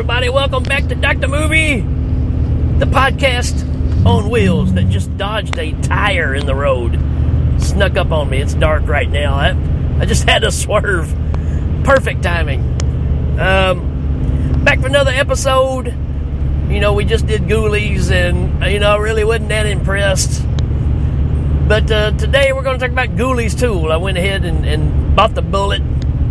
Everybody. Welcome back to Dr. Movie, the podcast on wheels that just dodged a tire in the road. Snuck up on me. It's dark right now. I, I just had to swerve. Perfect timing. Um, back for another episode. You know, we just did Ghoulies, and, you know, I really wasn't that impressed. But uh, today we're going to talk about Ghoulies 2. I went ahead and, and bought the bullet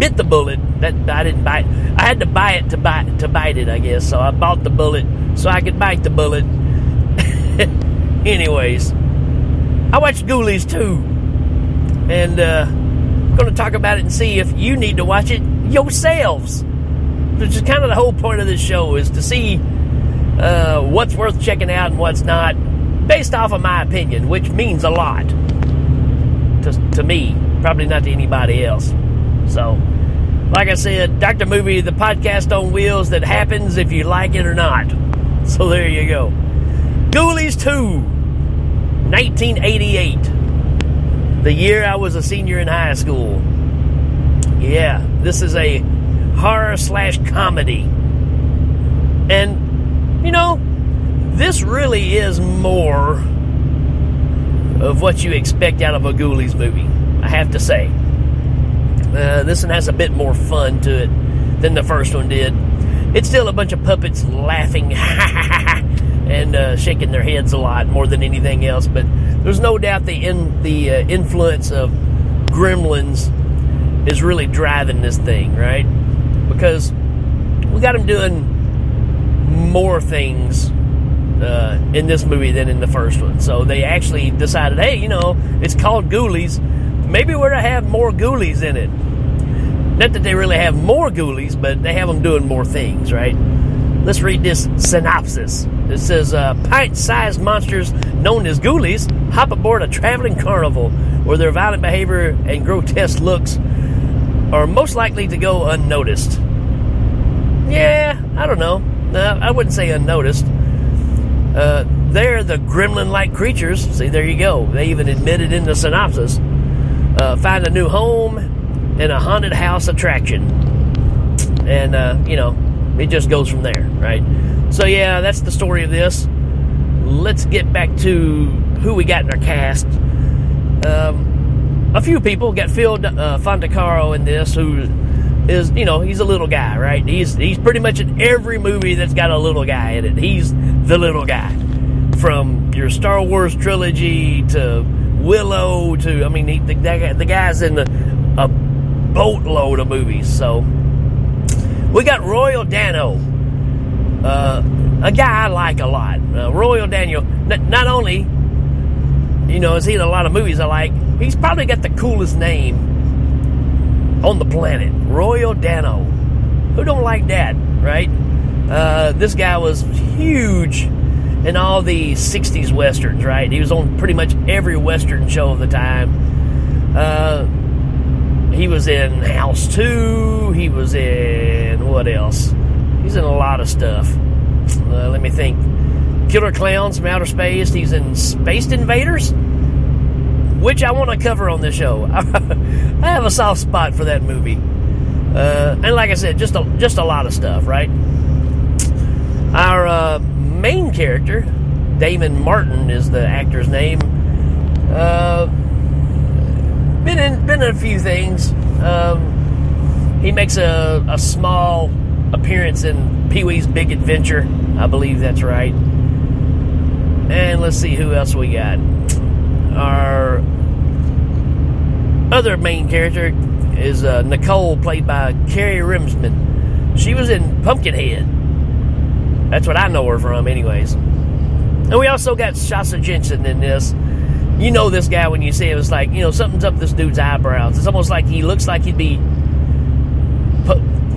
bit the bullet. That I didn't bite. I had to buy it to bite to bite it, I guess. So I bought the bullet so I could bite the bullet. Anyways, I watched Ghoulies 2, and uh, I'm going to talk about it and see if you need to watch it yourselves. Which is kind of the whole point of this show is to see uh, what's worth checking out and what's not, based off of my opinion, which means a lot to, to me, probably not to anybody else. So, like I said, Dr. Movie, the podcast on wheels that happens if you like it or not. So there you go. Ghoulies 2, 1988. The year I was a senior in high school. Yeah, this is a horror slash comedy. And, you know, this really is more of what you expect out of a Ghoulies movie, I have to say. Uh, this one has a bit more fun to it than the first one did. It's still a bunch of puppets laughing and uh, shaking their heads a lot more than anything else. But there's no doubt the in, the uh, influence of Gremlins is really driving this thing, right? Because we got them doing more things uh, in this movie than in the first one. So they actually decided, hey, you know, it's called Ghoulies maybe we're to have more ghoulies in it. Not that they really have more ghoulies, but they have them doing more things, right? Let's read this synopsis. It says uh, pint sized monsters known as ghoulies hop aboard a traveling carnival where their violent behavior and grotesque looks are most likely to go unnoticed. Yeah, I don't know. No, I wouldn't say unnoticed. Uh, they're the gremlin like creatures. See, there you go. They even admitted in the synopsis uh, find a new home and a haunted house attraction. And, uh, you know, it just goes from there, right? So, yeah, that's the story of this. Let's get back to who we got in our cast. Um, a few people got Phil uh, Fondacaro in this, who is, you know, he's a little guy, right? He's he's pretty much in every movie that's got a little guy in it. He's the little guy. From your Star Wars trilogy to Willow to, I mean, he, the, the guy's in a, boatload of movies. So we got Royal Dano, uh, a guy I like a lot. Uh, Royal Daniel, n- not only, you know, is he in a lot of movies I like, he's probably got the coolest name on the planet. Royal Dano. Who don't like that, right? Uh, this guy was huge in all the 60s westerns, right? He was on pretty much every western show of the time. Uh, he was in House 2. He was in what else? He's in a lot of stuff. Uh, let me think. Killer Clowns from Outer Space. He's in Space Invaders, which I want to cover on this show. I have a soft spot for that movie. Uh, and like I said, just a, just a lot of stuff, right? Our uh, main character, Damon Martin is the actor's name. Uh, been in been in a few things. Um, he makes a, a small appearance in Pee Wee's Big Adventure. I believe that's right. And let's see who else we got. Our other main character is uh, Nicole, played by Kerry Remsen. She was in Pumpkinhead. That's what I know her from, anyways. And we also got Shasta Jensen in this. You know this guy when you see him. It's like, you know, something's up this dude's eyebrows. It's almost like he looks like he'd be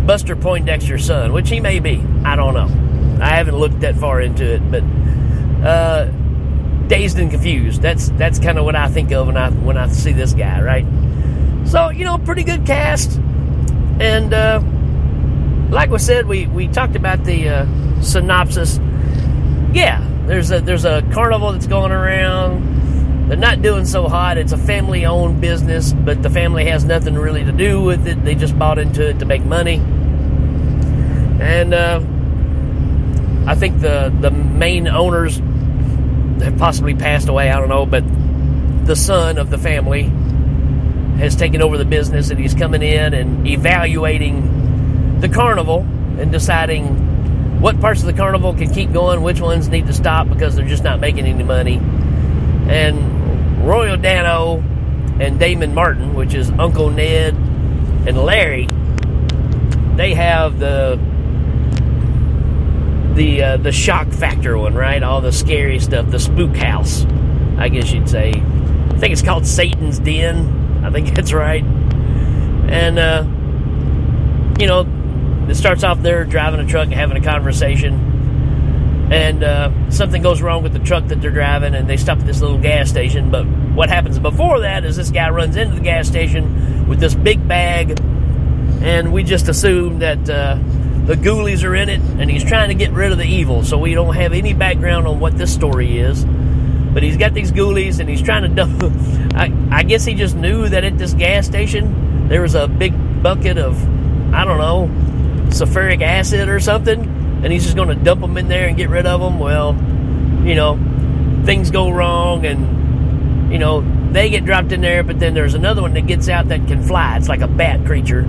Buster Poindexter's son, which he may be. I don't know. I haven't looked that far into it, but uh, dazed and confused. That's that's kind of what I think of when I when I see this guy, right? So you know, pretty good cast, and uh, like we said, we we talked about the uh, synopsis. Yeah, there's a there's a carnival that's going around. They're not doing so hot. It's a family owned business, but the family has nothing really to do with it. They just bought into it to make money. And and uh, I think the the main owners have possibly passed away. I don't know, but the son of the family has taken over the business, and he's coming in and evaluating the carnival and deciding what parts of the carnival can keep going, which ones need to stop because they're just not making any money. And Royal Dano and Damon Martin, which is Uncle Ned and Larry, they have the the uh, the shock factor one, right? All the scary stuff, the spook house, I guess you'd say. I think it's called Satan's Den. I think that's right. And uh, you know, it starts off there driving a truck and having a conversation, and uh, something goes wrong with the truck that they're driving, and they stop at this little gas station. But what happens before that is this guy runs into the gas station with this big bag, and we just assume that. Uh, the ghoulies are in it, and he's trying to get rid of the evil. So we don't have any background on what this story is. But he's got these ghoulies, and he's trying to dump. I, I guess he just knew that at this gas station there was a big bucket of, I don't know, sulfuric acid or something, and he's just going to dump them in there and get rid of them. Well, you know, things go wrong, and you know they get dropped in there. But then there's another one that gets out that can fly. It's like a bat creature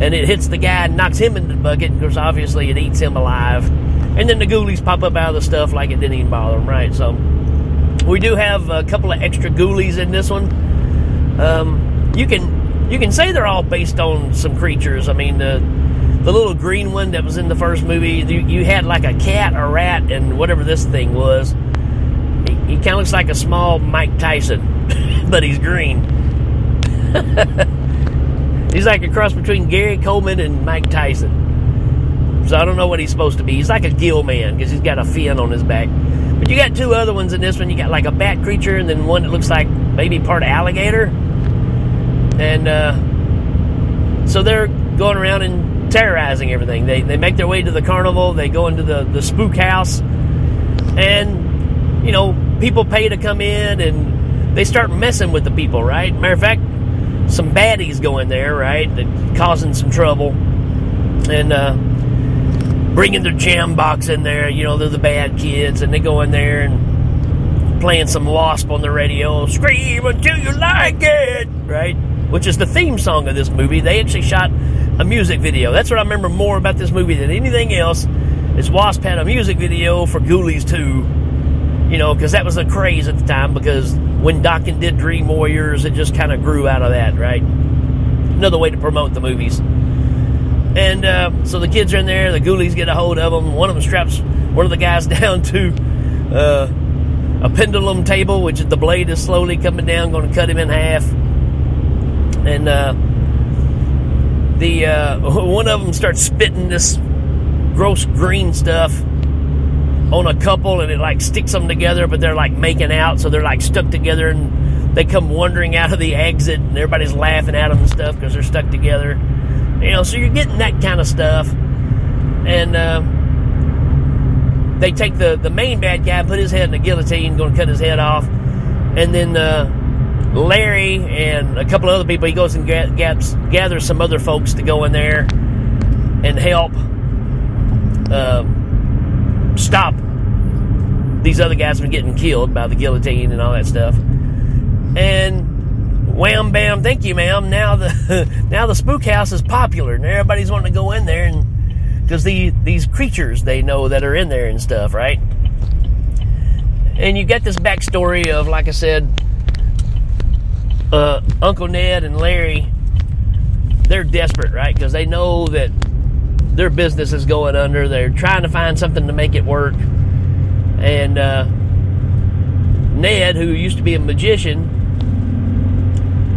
and it hits the guy and knocks him into the bucket because obviously it eats him alive. And then the ghoulies pop up out of the stuff like it didn't even bother them, right? So we do have a couple of extra ghoulies in this one. Um, you can you can say they're all based on some creatures. I mean the the little green one that was in the first movie, you, you had like a cat, a rat, and whatever this thing was. He, he kind of looks like a small Mike Tyson, but he's green. He's like a cross between Gary Coleman and Mike Tyson. So I don't know what he's supposed to be. He's like a gill man because he's got a fin on his back. But you got two other ones in this one. You got like a bat creature and then one that looks like maybe part alligator. And uh, so they're going around and terrorizing everything. They, they make their way to the carnival. They go into the, the spook house. And, you know, people pay to come in and they start messing with the people, right? Matter of fact, some baddies go in there, right, causing some trouble, and uh, bringing their jam box in there. You know, they're the bad kids, and they go in there and playing some W.A.S.P. on the radio, scream until you like it, right? Which is the theme song of this movie. They actually shot a music video. That's what I remember more about this movie than anything else. Is W.A.S.P. had a music video for Ghoulies 2, you know, because that was a craze at the time because when Dokken did Dream Warriors, it just kind of grew out of that, right? Another way to promote the movies. And uh, so the kids are in there, the ghoulies get a hold of them. One of them straps one of the guys down to uh, a pendulum table, which the blade is slowly coming down, going to cut him in half. And uh, the uh, one of them starts spitting this gross green stuff on a couple and it like sticks them together, but they're like making out, so they're like stuck together and they come wandering out of the exit and everybody's laughing at them and stuff because they're stuck together. You know, so you're getting that kind of stuff. And uh, they take the, the main bad guy, put his head in the guillotine, going to cut his head off. And then uh, Larry and a couple of other people, he goes and gathers, gathers some other folks to go in there and help. Uh, stop these other guys from getting killed by the guillotine and all that stuff. And wham bam, thank you, ma'am. Now the now the spook house is popular, and everybody's wanting to go in there, and because the these creatures they know that are in there and stuff, right? And you get this backstory of, like I said, uh, Uncle Ned and Larry. They're desperate, right? Because they know that their business is going under. They're trying to find something to make it work. And uh, Ned, who used to be a magician,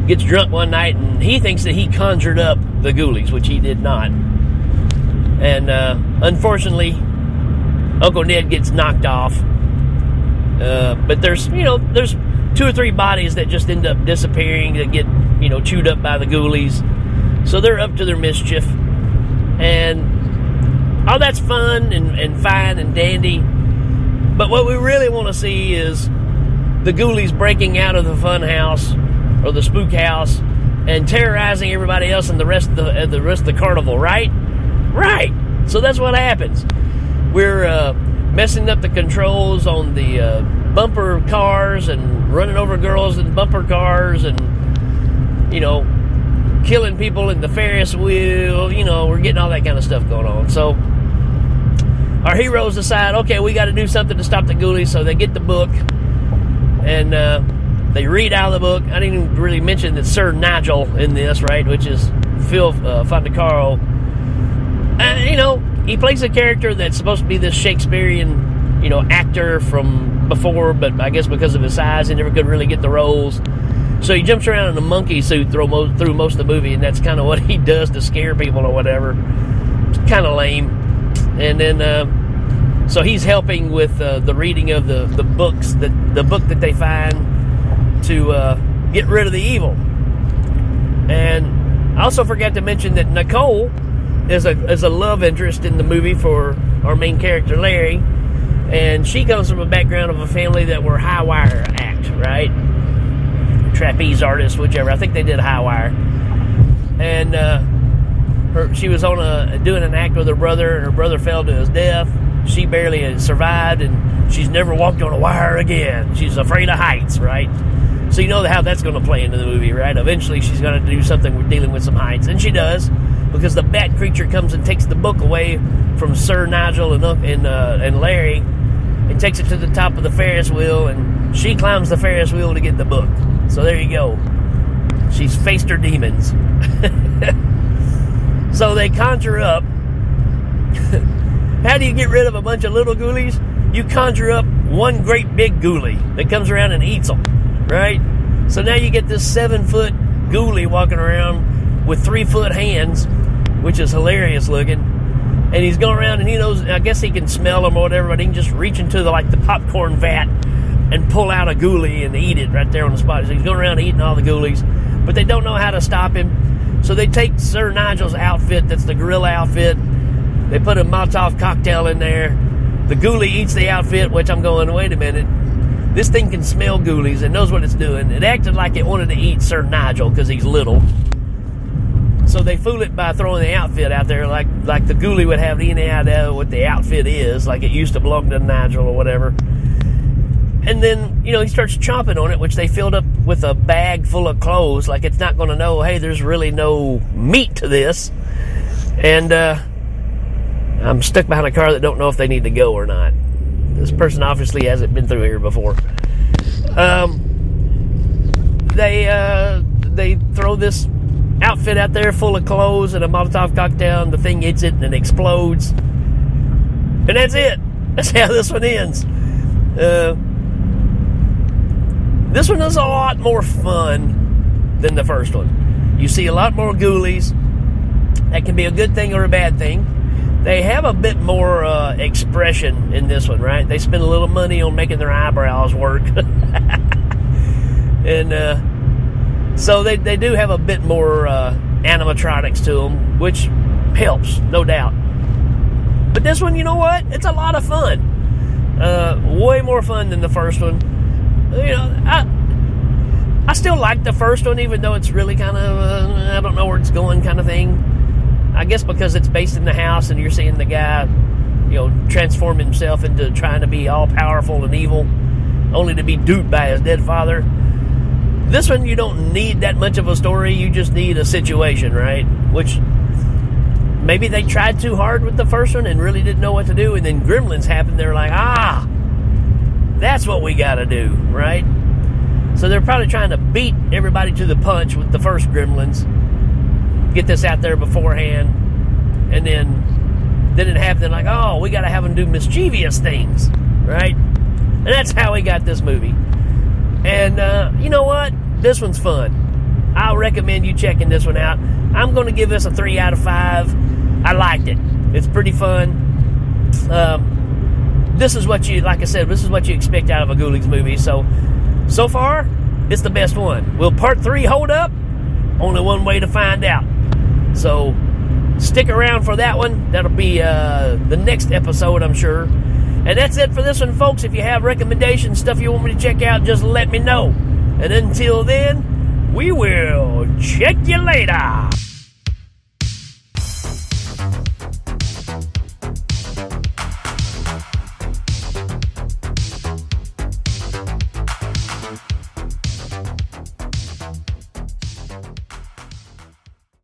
gets drunk one night and he thinks that he conjured up the ghoulies, which he did not. And uh, unfortunately, Uncle Ned gets knocked off. Uh, but there's, you know, there's two or three bodies that just end up disappearing that get, you know, chewed up by the ghoulies. So they're up to their mischief. And all that's fun and, and fine and dandy. But what we really want to see is the ghoulies breaking out of the fun house or the spook house and terrorizing everybody else and the rest of the uh, the rest of the carnival, right? Right. So that's what happens. We're uh, messing up the controls on the uh, bumper cars and running over girls in bumper cars and, you know, killing people in the Ferris wheel. You know, we're getting all that kind of stuff going on. So our heroes decide, okay, we got to do something to stop the ghoulies. So they get the book and uh, they read out of the book. I didn't even really mention that Sir Nigel in this, right, which is Phil uh. And, you know, he plays a character that's supposed to be this Shakespearean, you know, actor from before, but I guess because of his size, he never could really get the roles. So he jumps around in a monkey suit through most, through most of the movie, and that's kind of what he does to scare people or whatever. It's kind of lame. And then, uh, so he's helping with uh, the reading of the, the books that the book that they find to uh, get rid of the evil. And I also forgot to mention that Nicole is a is a love interest in the movie for our main character Larry, and she comes from a background of a family that were high wire act, right? trapeze artist, whichever. I think they did high wire, and uh, her she was on a doing an act with her brother, and her brother fell to his death. She barely survived, and she's never walked on a wire again. She's afraid of heights, right? So you know how that's going to play into the movie, right? Eventually, she's going to do something with dealing with some heights, and she does because the bat creature comes and takes the book away from Sir Nigel and and, uh, and Larry, and takes it to the top of the Ferris wheel, and she climbs the Ferris wheel to get the book. So there you go. She's faced her demons. so they conjure up. How do you get rid of a bunch of little ghoulies? You conjure up one great big ghoulie that comes around and eats them, right? So now you get this seven foot ghoulie walking around with three foot hands, which is hilarious looking. And he's going around and he knows, I guess he can smell them or whatever, but he can just reach into the, like the popcorn vat and pull out a ghoulie and eat it right there on the spot. So he's going around eating all the ghoulies, but they don't know how to stop him. So they take Sir Nigel's outfit, that's the gorilla outfit. They put a Molotov cocktail in there. The ghoulie eats the outfit, which I'm going, wait a minute. This thing can smell ghoulies and knows what it's doing. It acted like it wanted to eat Sir Nigel because he's little. So they fool it by throwing the outfit out there, like like the ghoulie would have any idea what the outfit is, like it used to belong to Nigel or whatever. And then, you know, he starts chomping on it, which they filled up with a bag full of clothes. Like it's not going to know, hey, there's really no meat to this. And uh, I'm stuck behind a car that don't know if they need to go or not. This person obviously hasn't been through here before. Um, they uh, they throw this outfit out there full of clothes and a Molotov cocktail, and the thing hits it and it explodes. And that's it. That's how this one ends. Uh, this one is a lot more fun than the first one. You see a lot more ghoulies. That can be a good thing or a bad thing. They have a bit more uh, expression in this one, right? They spend a little money on making their eyebrows work. and uh, so they, they do have a bit more uh, animatronics to them, which helps, no doubt. But this one, you know what? It's a lot of fun. Uh, way more fun than the first one you know, I I still like the first one, even though it's really kind of uh, I don't know where it's going, kind of thing. I guess because it's based in the house, and you're seeing the guy, you know, transform himself into trying to be all powerful and evil, only to be duped by his dead father. This one, you don't need that much of a story. You just need a situation, right? Which maybe they tried too hard with the first one and really didn't know what to do, and then Gremlins happened. They're like, ah, that's what we got to do, right? So they're probably trying to beat everybody to the punch with the first Gremlins. Get this out there beforehand, and then then it happened. Like, oh, we got to have them do mischievous things, right? And that's how we got this movie. And uh, you know what? This one's fun. I'll recommend you checking this one out. I'm going to give this a three out of five. I liked it. It's pretty fun. Um, this is what you, like I said, this is what you expect out of a Ghoulies movie. So, so far, it's the best one. Will part three hold up? Only one way to find out. So, stick around for that one. That'll be uh, the next episode, I'm sure. And that's it for this one, folks. If you have recommendations, stuff you want me to check out, just let me know. And until then, we will check you later.